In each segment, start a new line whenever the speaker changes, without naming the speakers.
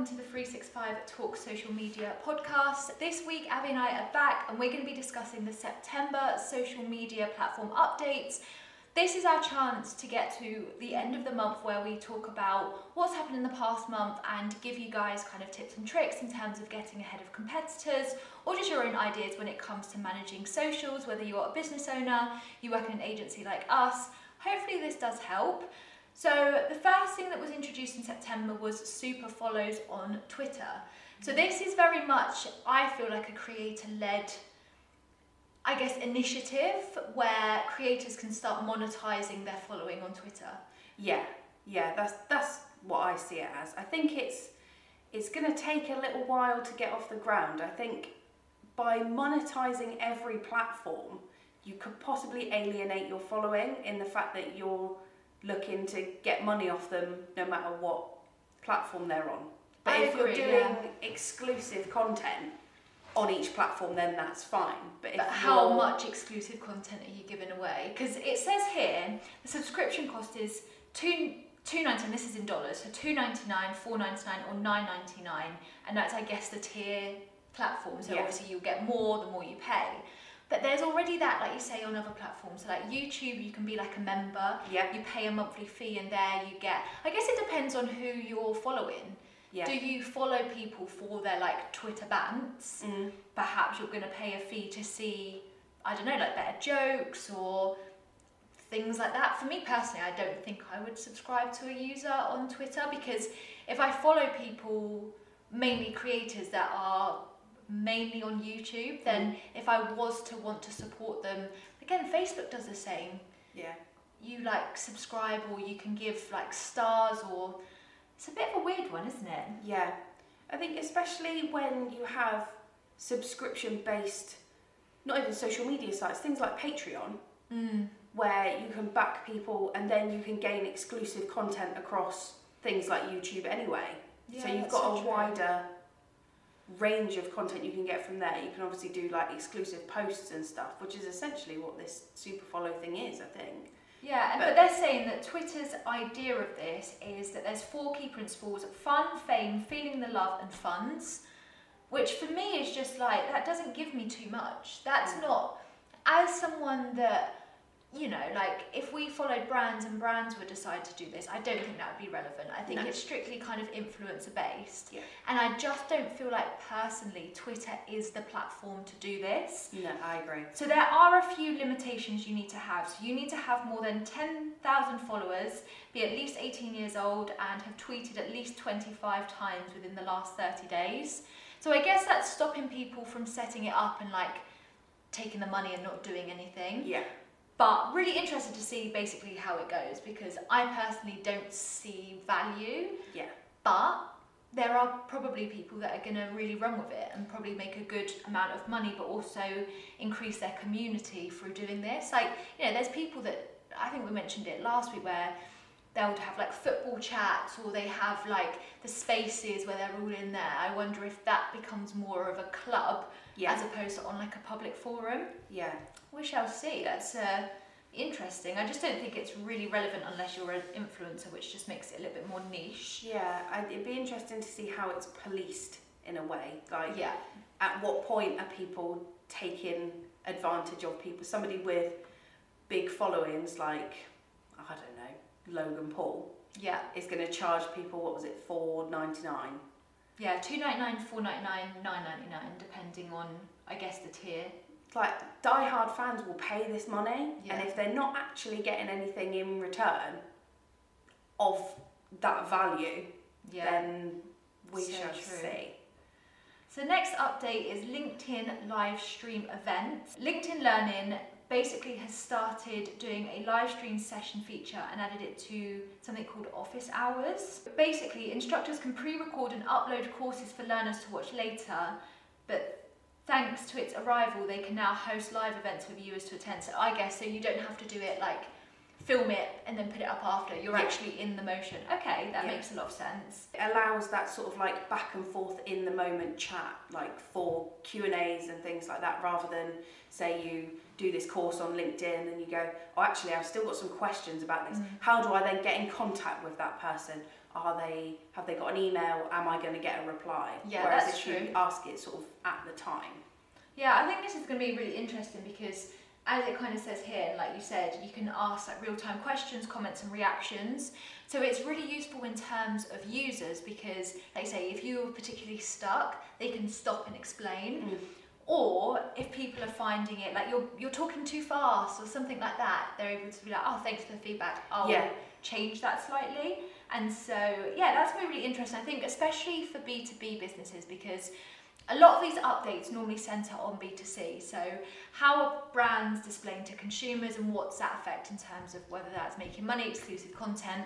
welcome to the 365 Talk Social Media podcast. This week, Abby and I are back and we're going to be discussing the September social media platform updates. This is our chance to get to the end of the month where we talk about what's happened in the past month and give you guys kind of tips and tricks in terms of getting ahead of competitors or just your own ideas when it comes to managing socials, whether you're a business owner, you work in an agency like us. Hopefully, this does help. So the first thing that was introduced in September was super follows on Twitter. So this is very much, I feel like a creator-led, I guess, initiative where creators can start monetizing their following on Twitter.
Yeah, yeah, that's that's what I see it as. I think it's it's going to take a little while to get off the ground. I think by monetizing every platform, you could possibly alienate your following in the fact that you're looking to get money off them no matter what platform they're on. But
I
if
agree,
you're doing
yeah.
exclusive content on each platform, then that's fine. But,
But how much exclusive content are you giving away? Because it says here the subscription cost is two two ninety nine. This is in dollars, so two ninety nine, four ninety nine, or nine ninety nine, and that's I guess the tier platform. So
Yeah.
obviously you'll get more the more you pay. But there's already that, like you say, on other platforms. So like YouTube, you can be like a member.
Yeah.
You pay a monthly fee, and there you get. I guess it depends on who you're following.
Yeah.
Do you follow people for their like Twitter bants?
Mm.
perhaps you're going to pay a fee to see, I don't know, like better jokes or things like that. For me personally, I don't think I would subscribe to a user on Twitter because if I follow people, mainly creators that are mainly on YouTube, then if I was to want to support them, again, Facebook does the same.
Yeah.
You like subscribe or you can give like stars or it's a bit of a weird one, isn't it?
Yeah, I think especially when you have subscription based, not even social media sites, things like Patreon,
Mm.
where you can back people and then you can gain exclusive content across things like YouTube anyway. so you've got
so
a
true.
wider range of content you can get from there. You can obviously do like exclusive posts and stuff, which is essentially what this super follow thing is, I think.
Yeah, and- but,
But-
they're saying that Twitter's idea of this is that there's four key principles fun, fame, feeling the love, and funds. Which for me is just like, that doesn't give me too much. That's
Mm.
not, as someone that, you know, like if we followed brands and brands would decide to do this, I don't think that would be relevant. I think
No.
it's strictly kind of influencer based.
Yeah.
And I just don't feel like personally Twitter is the platform to do this.
No, I agree.
So there are a few limitations you need to have. So you need to have more than 10,000 followers, be at least 18 years old, and have tweeted at least 25 times within the last 30 days. So I guess that's stopping people from setting it up and like taking the money and not doing anything.
Yeah.
But really interested to see basically how it goes because I personally don't see value.
Yeah.
But there are probably people that are going to really run with it and probably make a good amount of money, but also increase their community through doing this. Like, you know, there's people that I think we mentioned it last week where they would have like football chats or they have like the spaces where they're all in there. I wonder if that becomes more of a club
Yeah.
as opposed to on like a public forum.
yeah.
We shall see. That's uh, interesting. I just don't think it's really relevant unless you're an influencer, which just makes it a little bit more niche.
Yeah, I, it'd be interesting to see how it's policed in a way. Like,
Yeah.
at what point are people taking advantage of people? Somebody with big followings, like I don't know, Logan Paul,
Yeah.
is going to charge people. What was it, four ninety nine?
Yeah, two ninety nine, four ninety nine, nine ninety nine, depending on I guess the tier.
Like die-hard fans will pay this money,
Yeah.
and if they're not actually getting anything in return of that value,
Yeah.
then we
So
shall
true.
see.
So next update is LinkedIn live stream events. LinkedIn Learning basically has started doing a live stream session feature and added it to something called office hours. Basically, instructors can pre-record and upload courses for learners to watch later, but thanks to its arrival, they can now host live events for viewers to attend. So I guess so you don't have to do it like film it and then put it up after. You're
Yeah.
actually in the motion. Okay, that
Yeah.
makes a lot of sense.
It allows that sort of like back and forth in the moment chat, like for Q and A's and things like that, rather than say you do this course on LinkedIn and you go, oh, actually, I've still got some questions about this.
Mm.
How do I then get in contact with that person? are they have they got an email? Am I going to get a reply?
Yeah,
Whereas
that's
if
true.
you ask it sort of at the time.
Yeah, I think this is going to be really interesting because, as it kind of says here, and like you said, you can ask like real time questions, comments, and reactions. So it's really useful in terms of users because, like you say, if you're particularly stuck, they can stop and explain.
Mm.
Or if people are finding it like you're you're talking too fast or something like that, they're able to be like, oh, thanks for the feedback. I'll
Yeah.
change that slightly. And so yeah, that's going to be really interesting. I think especially for B two B businesses because a lot of these updates normally centre on B2C. So, how are brands displaying to consumers and what's that effect in terms of whether that's making money, exclusive content?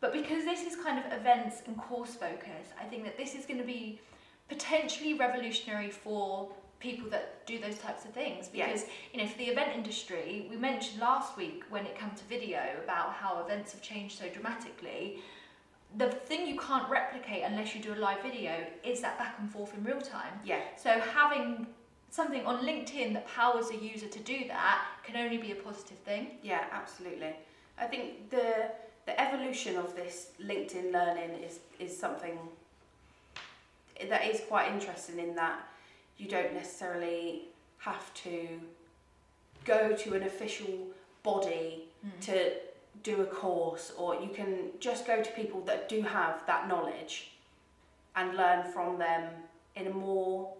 But because this is kind of events and course focus, I think that this is going to be potentially revolutionary for people that do those types of things
Yeah.
because you know for the event industry we mentioned last week when it came to video about how events have changed so dramatically the thing you can't replicate unless you do a live video is that back and forth in real time
Yeah,
so having something on LinkedIn that powers a user to do that can only be a positive thing.
yeah, absolutely. I think the the evolution of this LinkedIn learning is is something that is quite interesting in that you don't necessarily have to go to an official body to do a course or you can just go to people that do have that knowledge and learn from them in a more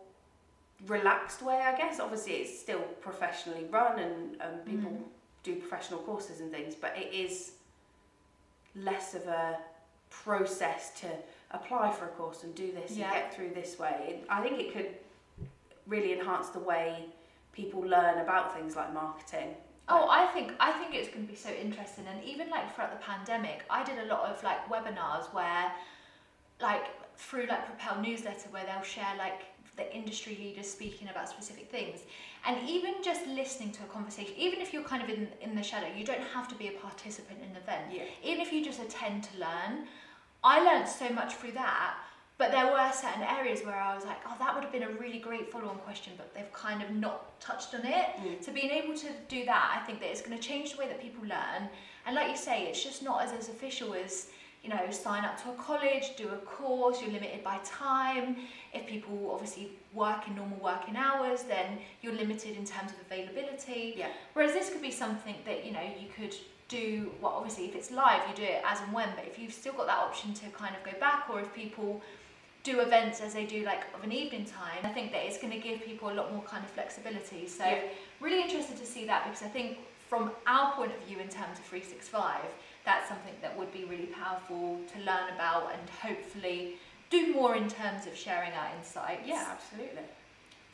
relaxed way i guess obviously it's still professionally run and, and people
Mm.
do professional courses and things but it is less of a process to apply for a course and do this
Yeah.
and get through this way i think it could really enhance the way people learn about things like marketing
Oh, I think I think it's going to be so interesting, and even like throughout the pandemic, I did a lot of like webinars where, like through like Propel newsletter, where they'll share like the industry leaders speaking about specific things, and even just listening to a conversation, even if you're kind of in in the shadow, you don't have to be a participant in an event.
yeah
even if you just attend to learn, I learned so much through that. But there were certain areas where I was like, oh, that would have been a really great follow on question, but they've kind of not touched on it.
Mm.
So being able to do that, I think that it's going to change the way that people learn. And like you say, it's just not as, as official as, you know, sign up to a college, do a course, you're limited by time. If people obviously work in normal working hours, then you're limited in terms of availability.
yeah
Whereas this could be something that you know you could do. Well, obviously, if it's live, you do it as and when. But if you've still got that option to kind of go back, or if people do events as they do like of an evening time, I think that it's going to give people a lot more kind of flexibility. So
Yeah.
really interested to see that because I think from our point of view in terms of 365, that's something that would be really powerful to learn about and hopefully do more in terms of sharing our insights.
yeah absolutely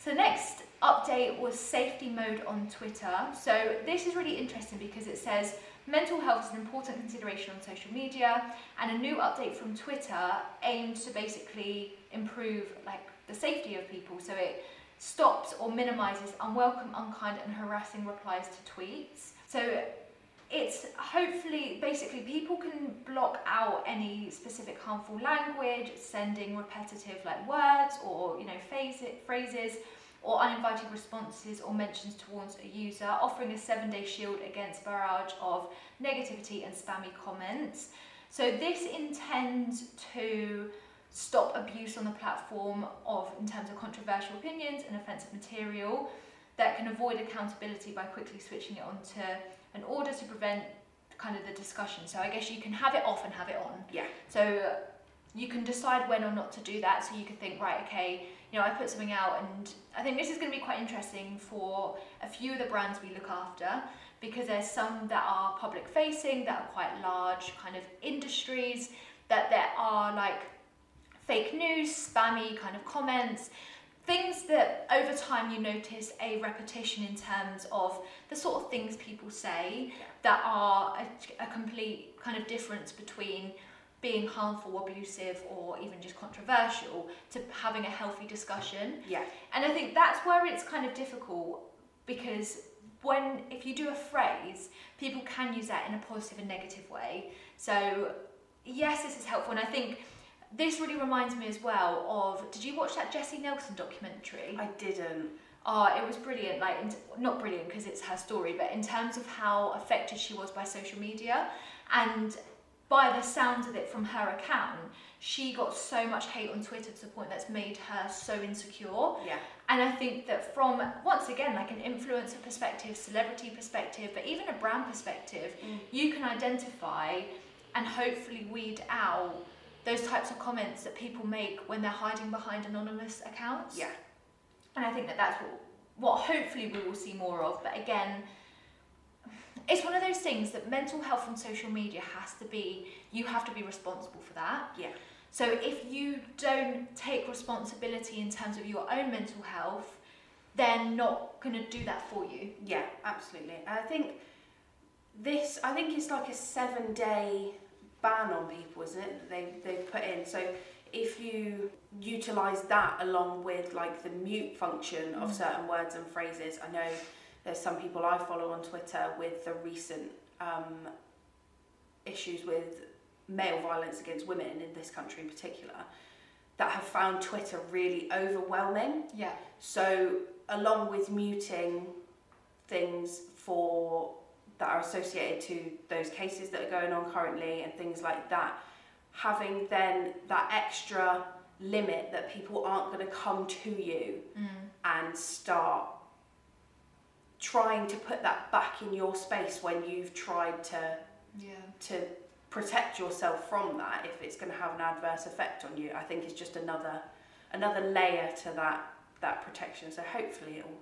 So next update was safety mode on Twitter. So this is really interesting because it says mental health is an important consideration on social media and a new update from Twitter aimed to basically improve like the safety of people. So it stops or minimizes unwelcome, unkind and harassing replies to tweets. So it's hopefully basically people can block out any specific harmful language, sending repetitive like words or you know phrases or uninvited responses or mentions towards a user, offering a seven-day shield against barrage of negativity and spammy comments. So this intends to stop abuse on the platform of in terms of controversial opinions and offensive material that can avoid accountability by quickly switching it onto in order to prevent kind of the discussion. So I guess you can have it off and have it on.
Yeah.
So you can decide when or not to do that. So you could think, right, okay, you know, I put something out, and I think this is going to be quite interesting for a few of the brands we look after because there's some that are public facing, that are quite large kind of industries, that there are like fake news, spammy kind of comments, things that over time you notice a repetition in terms of the sort of things people say
Yeah.
that are a, a complete kind of difference between being harmful, abusive, or even just controversial to having a healthy discussion.
yeah
And I think that's where it's kind of difficult because when if you do a phrase, people can use that in a positive and negative way. So yes, this is helpful, and I think this really reminds me as well of. Did you watch that Jesy Nelson documentary?
I didn't.
Oh, it was brilliant. Like, not brilliant because it's her story, but in terms of how affected she was by social media, and by the sounds of it from her account, she got so much hate on Twitter to the point that's made her so insecure.
Yeah.
And I think that from once again, like an influencer perspective, celebrity perspective, but even a brand perspective,
Mm.
you can identify and hopefully weed out those types of comments that people make when they're hiding behind anonymous accounts.
Yeah.
And I think that that's what, what hopefully we will see more of. But again, it's one of those things that mental health on social media has to be, you have to be responsible for that.
Yeah.
So if you don't take responsibility in terms of your own mental health, they're not going to do that for you.
Yeah, absolutely. I think this, I think it's like a seven day ban on people, isn't it? That they they've put in. So if you utilize that along with like the mute function of
Mm.
certain words and phrases, I know there's some people I follow on Twitter with the recent um, issues with male violence against women in this country in particular that have found Twitter really overwhelming.
Yeah.
So, along with muting things for that are associated to those cases that are going on currently and things like that, having then that extra limit that people aren't going to come to you
Mm.
and start trying to put that back in your space when you've tried to
Yeah.
to protect yourself from that if it's going to have an adverse effect on you i think it's just another another layer to that that protection so hopefully it'll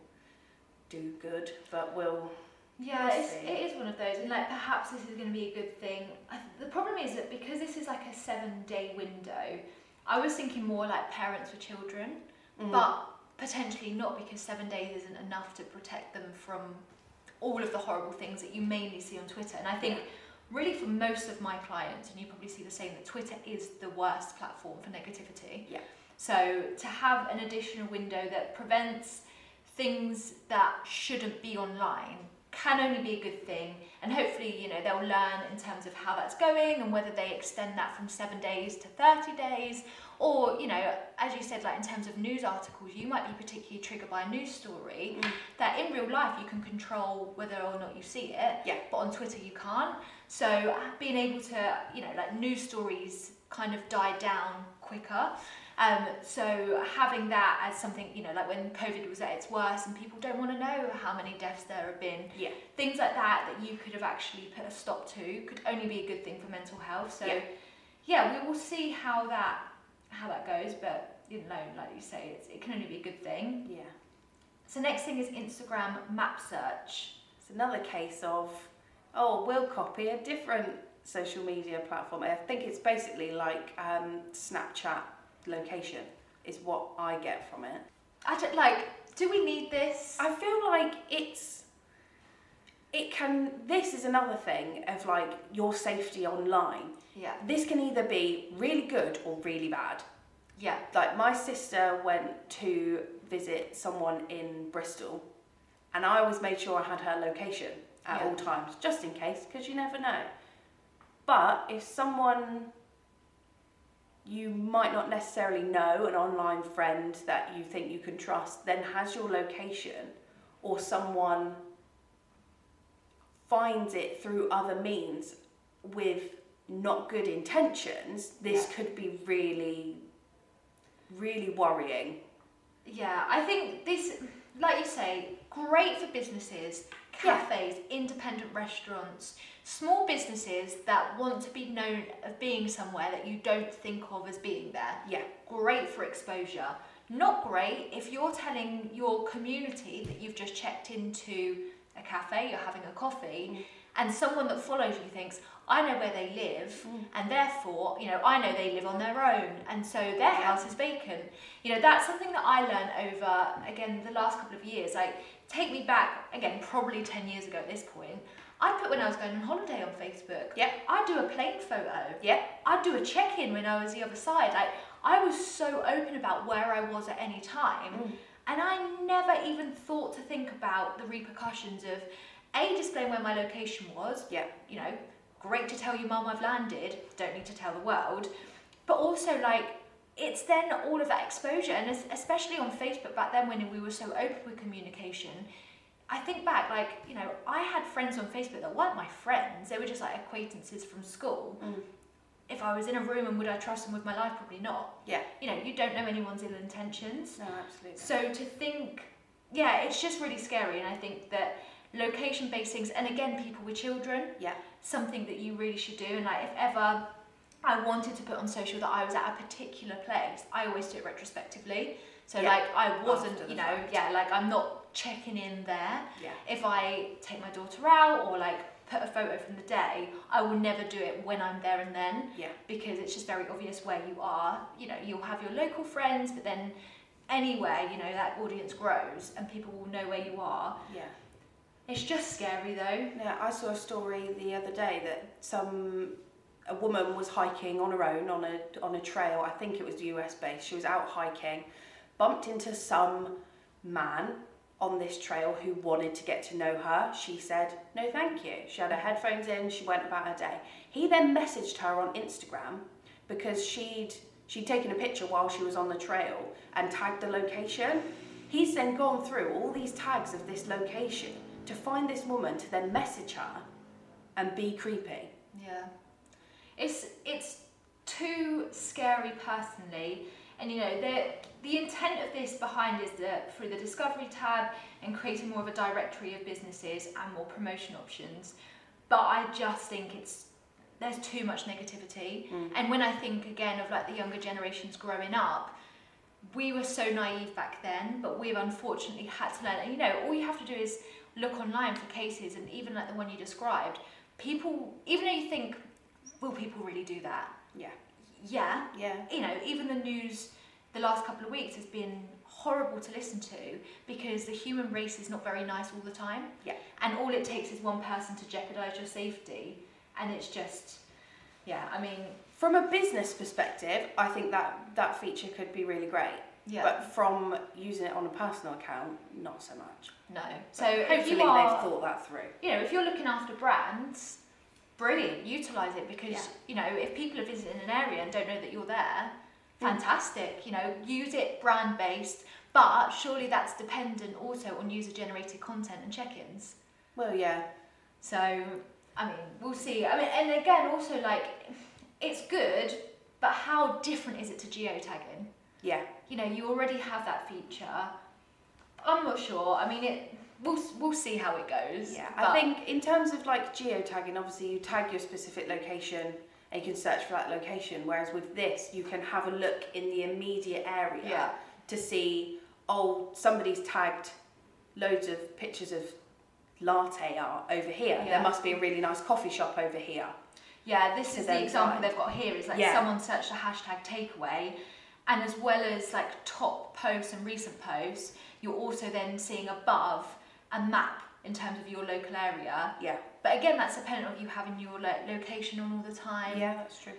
do good but we'll
Yeah,
We'll
it's, it is one of those, and like perhaps this is going to be a good thing. The problem is that because this is like a seven day window, I was thinking more like parents for children,
Mm.
but potentially not because seven days isn't enough to protect them from all of the horrible things that you mainly see on Twitter. And I think, really, for most of my clients, and you probably see the same, that Twitter is the worst platform for negativity.
Yeah.
So to have an additional window that prevents things that shouldn't be online can only be a good thing and hopefully you know they'll learn in terms of how that's going and whether they extend that from 7 days to 30 days or you know as you said like in terms of news articles you might be particularly triggered by a news story
Mm.
that in real life you can control whether or not you see it
Yeah.
but on Twitter you can't so being able to you know like news stories kind of die down quicker um, so having that as something, you know, like when COVID was at its worst and people don't want to know how many deaths there have been,
yeah
things like that that you could have actually put a stop to could only be a good thing for mental health. So
Yeah.
yeah, we will see how that how that goes, but you know, like you say, it's, it can only be a good thing.
yeah
So next thing is Instagram map search.
it's another case of oh we'll copy a different social media platform i think it's basically like um, snapchat location is what i get from it
I don't like. Do we need this?
I feel like it's it can this is another thing of like your safety online.
yeah,
This can either be really good or really bad.
Yeah,
Like my sister went to visit someone in Bristol and I always made sure I had her location at
Yeah.
all times just in case because you never know. But if someone you might not necessarily know, an online friend that you think you can trust, then has your location, or someone finds it through other means with not good intentions, this
Yeah.
could be really, really worrying.
Yeah, I think this, like you say, great for businesses,
Yeah.
cafes, independent restaurants, small businesses that want to be known of being somewhere that you don't think of as being there.
Yeah.
Great for exposure. Not great if you're telling your community that you've just checked into a cafe, you're having a coffee,
Mm.
and someone that follows you thinks, I know where they live,
Mm.
and therefore, you know, I know they live on their own, and so their house is vacant. You know, that's something that I learned over, again, the last couple of years. Like, take me back, again, probably 10 years ago at this point. I put when I was going on holiday on Facebook.
Yeah.
I'd do a plane photo.
Yeah.
I'd do a check in when I was the other side. Like, I was so open about where I was at any time.
Mm.
And I never even thought to think about the repercussions of A, displaying where my location was.
Yeah.
You know, great to tell you, Mum, I've landed. Don't need to tell the world. But also, like, it's then all of that exposure, and especially on Facebook back then when we were so open with communication. I think back, like, you know, I had friends on Facebook that weren't my friends, they were just like acquaintances from school.
Mm.
If I was in a room and would I trust them with my life? Probably not.
Yeah.
You know, you don't know anyone's ill intentions.
No, absolutely.
So to think, yeah, it's just really scary. And I think that location based things, and again, people with children,
Yeah.
Something that you really should do. And like, if ever I wanted to put on social that I was at a particular place, I always do it retrospectively. So
Yeah,
like, I wasn't, you know,
fact.
yeah, like I'm not checking in there.
Yeah.
If I take my daughter out or like put a photo from the day, I will never do it when I'm there and then
Yeah.
because it's just very obvious where you are. You know, you'll have your local friends, but then anywhere, you know, that audience grows and people will know where you are.
Yeah.
It's just scary though.
Yeah, I saw a story the other day that some a woman was hiking on her own on a on a trail. I think it was US based. She was out hiking, bumped into some man on this trail who wanted to get to know her. She said, "No, thank you." She had her headphones in. She went about her day. He then messaged her on Instagram because she'd she'd taken a picture while she was on the trail and tagged the location. He's then gone through all these tags of this location to find this woman to then message her and be creepy.
Yeah. It's it's too scary personally. And you know, the the intent of this behind is that through the discovery tab and creating more of a directory of businesses and more promotion options. But I just think it's there's too much negativity. Mm. And when I think again of like the younger generations growing up, we were so naive back then, but we've unfortunately had to learn. And you know, all you have to do is look online for cases, and even like the one you described, people, even though you think, will people really do that?
Yeah.
Yeah,
Yeah.
you know, even the news the last couple of weeks has been horrible to listen to because the human race is not very nice all the time.
Yeah.
And all it takes is one person to jeopardize your safety, and it's just, yeah, I mean,
From a business perspective, I think that that feature could be really great.
Yeah,
But from using it on a personal account, not so much.
no. So
But
if
hopefully
you are,
they've thought that through.
you know, if you're looking after brands, brilliant, utilize it because
Yeah.
you know if people are visiting an area and don't know that you're there,
Mm.
fantastic. You know, use it brand based, but surely that's dependent also on user generated content and check-ins.
Well, yeah.
So I mean, we'll see. I mean, and again, also like it's good, but how different is it to geotagging?
Yeah.
You know, you already have that feature. I'm not sure. I mean, it. We'll we'll see how it goes.
Yeah. I think in terms of like geotagging, obviously you tag your specific location and you can search for that location. Whereas with this, you can have a look in the immediate area
Yeah.
to see, oh, somebody's tagged loads of pictures of latte art over here.
Yeah.
There must be a really nice coffee shop over here.
Yeah, this is the example
find.
they've got here. Is like
Yeah.
someone searched a hashtag takeaway, and as well as like top posts and recent posts, you're also then seeing above a map in terms of your local area.
Yeah.
But again, that's dependent on you having your like location on all the time.
Yeah, that's true.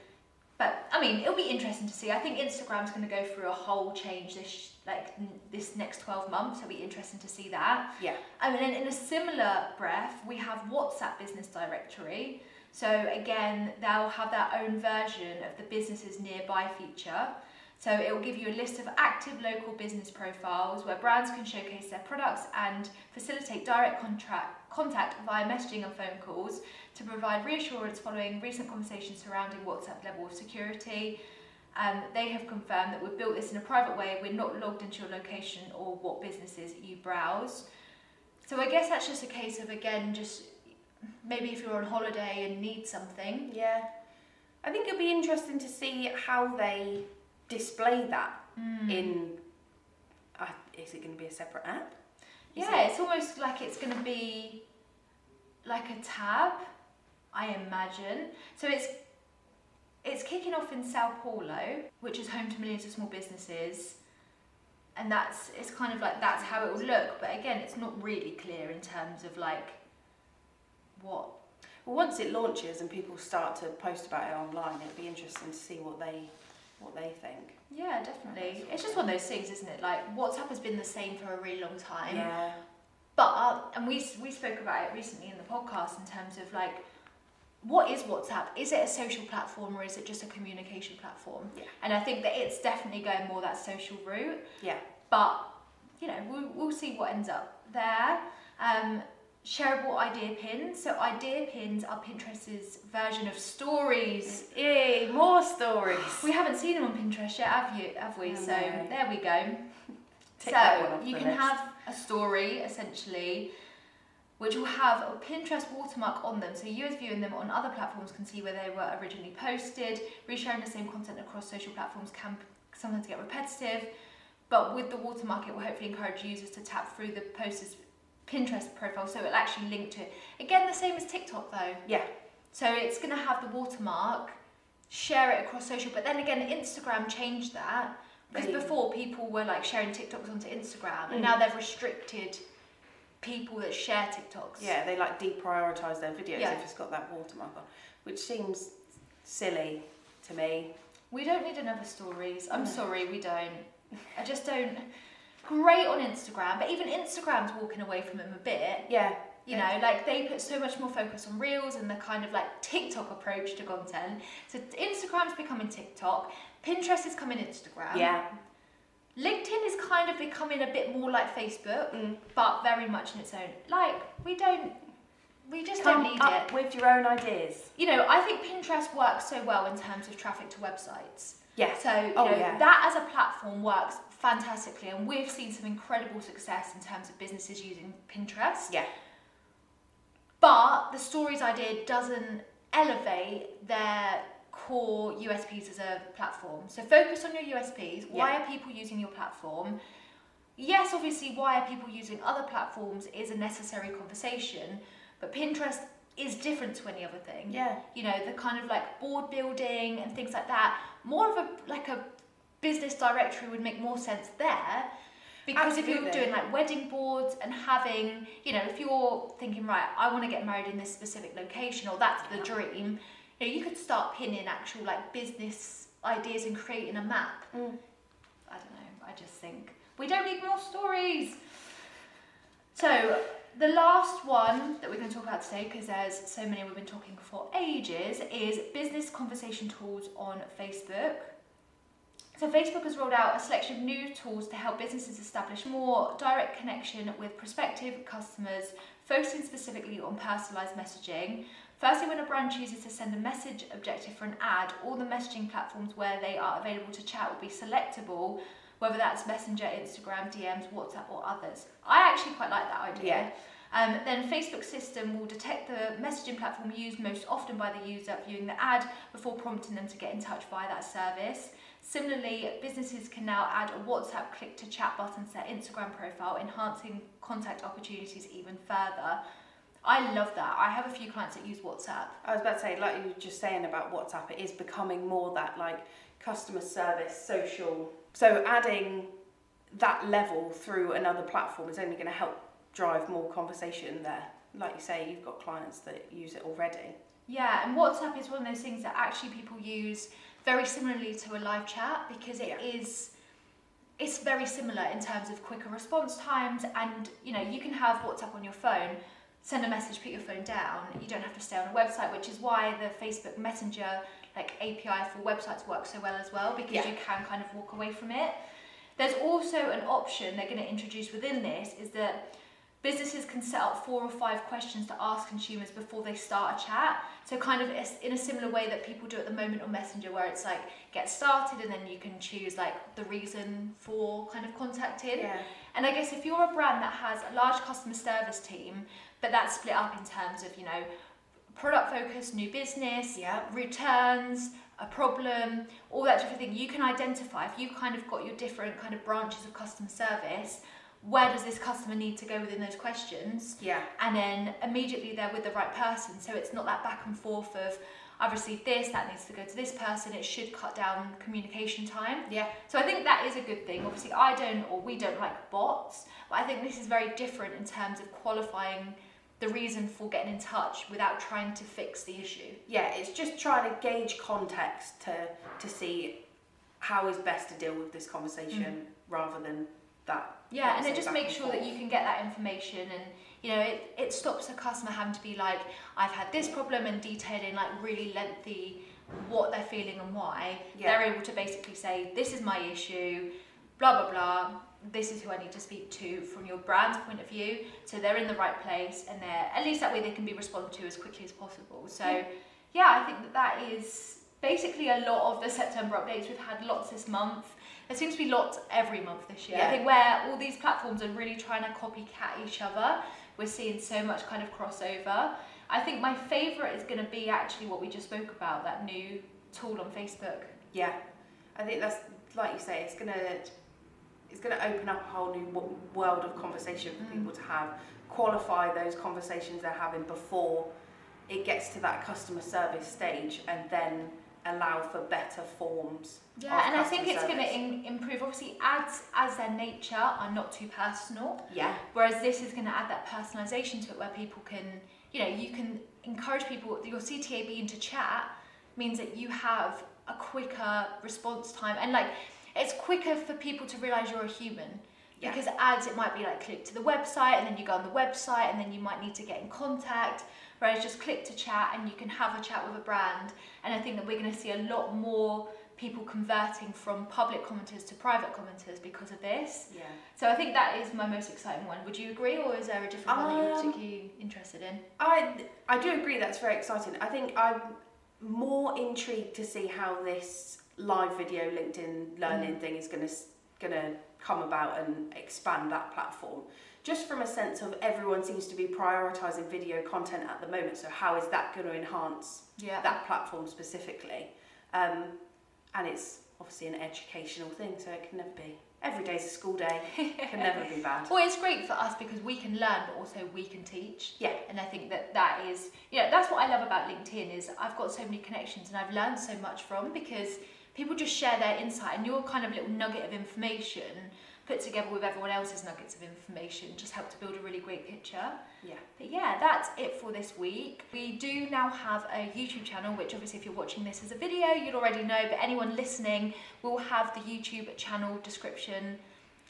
But I mean, it'll be interesting to see. I think Instagram's going to go through a whole change this like n- this next 12 months. It'll be interesting to see that.
Yeah.
I mean, in, in a similar breath, we have WhatsApp Business Directory. So again, they'll have their own version of the businesses nearby feature. So it will give you a list of active local business profiles where brands can showcase their products and facilitate direct contract, contact via messaging and phone calls to provide reassurance following recent conversations surrounding WhatsApp level of security. Um, they have confirmed that we've built this in a private way. We're not logged into your location or what businesses you browse. So I guess that's just a case of again, just maybe if you're on holiday and need something.
Yeah. I think it'll be interesting to see how they display that
Hmm.
in. Uh, is it going to be a separate app? Is
Yeah, it's almost like it's going to be like a tab, I imagine. So it's it's kicking off in Sao Paulo, which is home to millions of small businesses. And that's it's kind of like that's how it will look, but again, it's not really clear in terms of like what
Well, once it launches and people start to post about it online, it'll be interesting to see what they what they think.
Yeah, definitely. It's just one of those things, isn't it? Like WhatsApp has been the same for a really long time.
Yeah.
But and we we spoke about it recently in the podcast in terms of like what is WhatsApp? Is it a social platform or is it just a communication platform?
Yeah.
And I think that it's definitely going more that social route.
Yeah.
But you know, we'll, we'll see what ends up there. Um, shareable idea pins. So idea pins are Pinterest's version of stories.
Yay, more stories.
We haven't seen them on Pinterest yet, have you? Have we?
No,
so
no.
there we go. So you can
list.
have a story essentially, which will have a Pinterest watermark on them. So you as viewing them on other platforms can see where they were originally posted. Resharing the same content across social platforms can sometimes get repetitive, but with the watermark, it will hopefully encourage users to tap through the poster's Pinterest profile, so it'll actually link to it. Again, the same as TikTok though.
Yeah.
So it's to have the watermark, share it across social, but then again, Instagram changed that because before people were like sharing TikToks onto Instagram, and
Mm.
now they've restricted people that share TikToks.
Yeah, they like deprioritize their videos
Yeah.
if it's got that watermark on, which seems silly to me.
We don't need another stories. I'm
No.
sorry, we don't. I just don't. Great on Instagram, but even Instagram's walking away from them a bit.
Yeah.
You know, like they put so much more focus on reels and the kind of like TikTok approach to content. So Instagram's becoming TikTok, Pinterest is coming Instagram.
Yeah.
LinkedIn is kind of becoming a bit more like Facebook,
Mm.
but very much in its own. Like we don't, we just
Come
don't need
up
it.
with your own ideas.
You know, I think Pinterest works so well in terms of traffic to websites.
Yeah.
So you
Oh,
know,
yeah.
that as a platform works fantastically, and we've seen some incredible success in terms of businesses using Pinterest.
Yeah.
But the stories idea doesn't elevate their core USPs as a platform. So focus on your USPs. Why
Yeah.
are people using your platform? Yes, obviously, why are people using other platforms is a necessary conversation, but Pinterest is different to any other thing
Yeah.
you know the kind of like board building and things like that more of a like a business directory would make more sense there. Because if you're doing like wedding boards and having you know if you're thinking right i want to get married in this specific location or that's the dream you know you could start pinning actual like business ideas and creating a map.
Mm.
i don't know i just think. We don't need more stories. So the last one that we're going to talk about today, because there's so many we've been talking for ages, is business conversation tools on Facebook. So Facebook has rolled out a selection of new tools to help businesses establish more direct connection with prospective customers, focusing specifically on personalized messaging. Firstly, when a brand chooses to send a message objective for an ad, all the messaging platforms where they are available to chat will be selectable, whether that's Messenger, Instagram, DMs, WhatsApp, or others. I actually quite like that idea. Um, then Facebook system will detect the messaging platform used most often by the user viewing the ad before prompting them to get in touch via that service. Similarly, businesses can now add a WhatsApp click to chat button to their Instagram profile, enhancing contact opportunities even further. I love that. I have a few clients that use WhatsApp.
I was about to say, like you were just saying about WhatsApp, it is becoming more that like customer service, social. So adding that level through another platform is only going to help drive more conversation there. Like you say, you've got clients that use it already.
Yeah, and WhatsApp is one of those things that actually people use very similarly to a live chat because it is
Yeah.
it's very similar in terms of quicker response times and you know you can have WhatsApp on your phone send a message put your phone down you don't have to stay on a website which is why the Facebook Messenger like API for websites works so well as well because
Yeah.
you can kind of walk away from it there's also an option they're going to introduce within this is that businesses can set up four or five questions to ask consumers before they start a chat. So kind of in a similar way that people do at the moment on Messenger, where it's like get started and then you can choose like the reason for kind of contacting.
Yeah.
And I guess if you're a brand that has a large customer service team, but that's split up in terms of you know product focus, new business,
Yeah.
returns, a problem, all that different thing. You can identify if you've kind of got your different kind of branches of customer service. Where does this customer need to go within those questions?
Yeah.
and then immediately they're with the right person. So it's not that back and forth of I've received this, that needs to go to this person. It should cut down communication time.
Yeah.
So I think that is a good thing. Obviously, I don't or we don't like bots, but I think this is very different in terms of qualifying the reason for getting in touch without trying to fix the issue.
Yeah, it's just trying to gauge context to to see how is best to deal with this conversation mm. rather than that.
Yeah, and it just makes sure that you can get that information and you know it, it stops a customer having to be like I've had this problem and detailing like really lengthy what they're feeling and why.
Yeah.
They're able to basically say this is my issue, blah blah blah. this is who I need to speak to from your brand's point of view. So they're in the right place and they're, at least that way they can be responded to as quickly as possible. So
Yeah.
yeah, I think that that is basically a lot of the September updates. We've had lots this month. There seems to be lots every month this year. I think where all these platforms are really trying to copycat each other, we're seeing so much kind of crossover. I think my favourite is going to be actually what we just spoke about, that new tool on Facebook.
Yeah, I think that's like you say. It's gonna it's gonna open up a whole new world of conversation for
Mm.
people to have. Qualify those conversations they're having before it gets to that customer service stage, and then allow for better forms.
Yeah, and I think it's going to improve. Obviously, ads as their nature are not too personal,
Yeah,
whereas this is going to add that personalization to it where people can, you know, you can encourage people, your CTA being to chat means that you have a quicker response time and like it's quicker for people to realize you're a human.
Yeah.
Because ads, it might be like click to the website and then you go on the website and then you might need to get in contact. Whereas just click to chat and you can have a chat with a brand. And I think that we're going to see a lot more people converting from public commenters to private commenters because of this.
yeah.
So I think that is my most exciting one. Would you agree, or is there a different one that you're
Um,
particularly interested in?
I I do agree that's very exciting. I think I'm more intrigued to see how this live video LinkedIn learning thing is going to going to come about and expand that platform. Just from a sense of everyone seems to be prioritizing video content at the moment. So how is that going to enhance
Yeah.
that platform specifically? Um, and it's obviously an educational thing, so it can never be. Every day's a school day. It can never be bad.
Well, it's great for us because we can learn, but also we can teach.
Yeah.
And I think that that is, you know, that's what I love about LinkedIn is I've got so many connections and I've learned so much from because people just share their insight and your kind of little nugget of information put together with everyone else's nuggets of information just help to build a really great picture.
Yeah.
But yeah, that's it for this week. We do now have a YouTube channel, which obviously if you're watching this as a video, you'd already know, but anyone listening will have the YouTube channel description,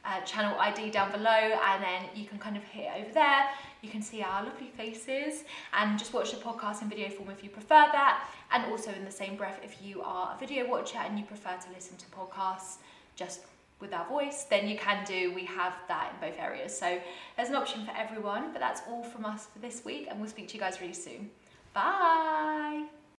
uh, channel ID down below, and then you can kind of hit over there. You can see our lovely faces and just watch the podcast in video form if you prefer that. And also in the same breath, if you are a video watcher and you prefer to listen to podcasts just with our voice, then you can do. We have that in both areas. So there's an option for everyone, but that's all from us for this week, and we'll speak to you guys really soon. Bye.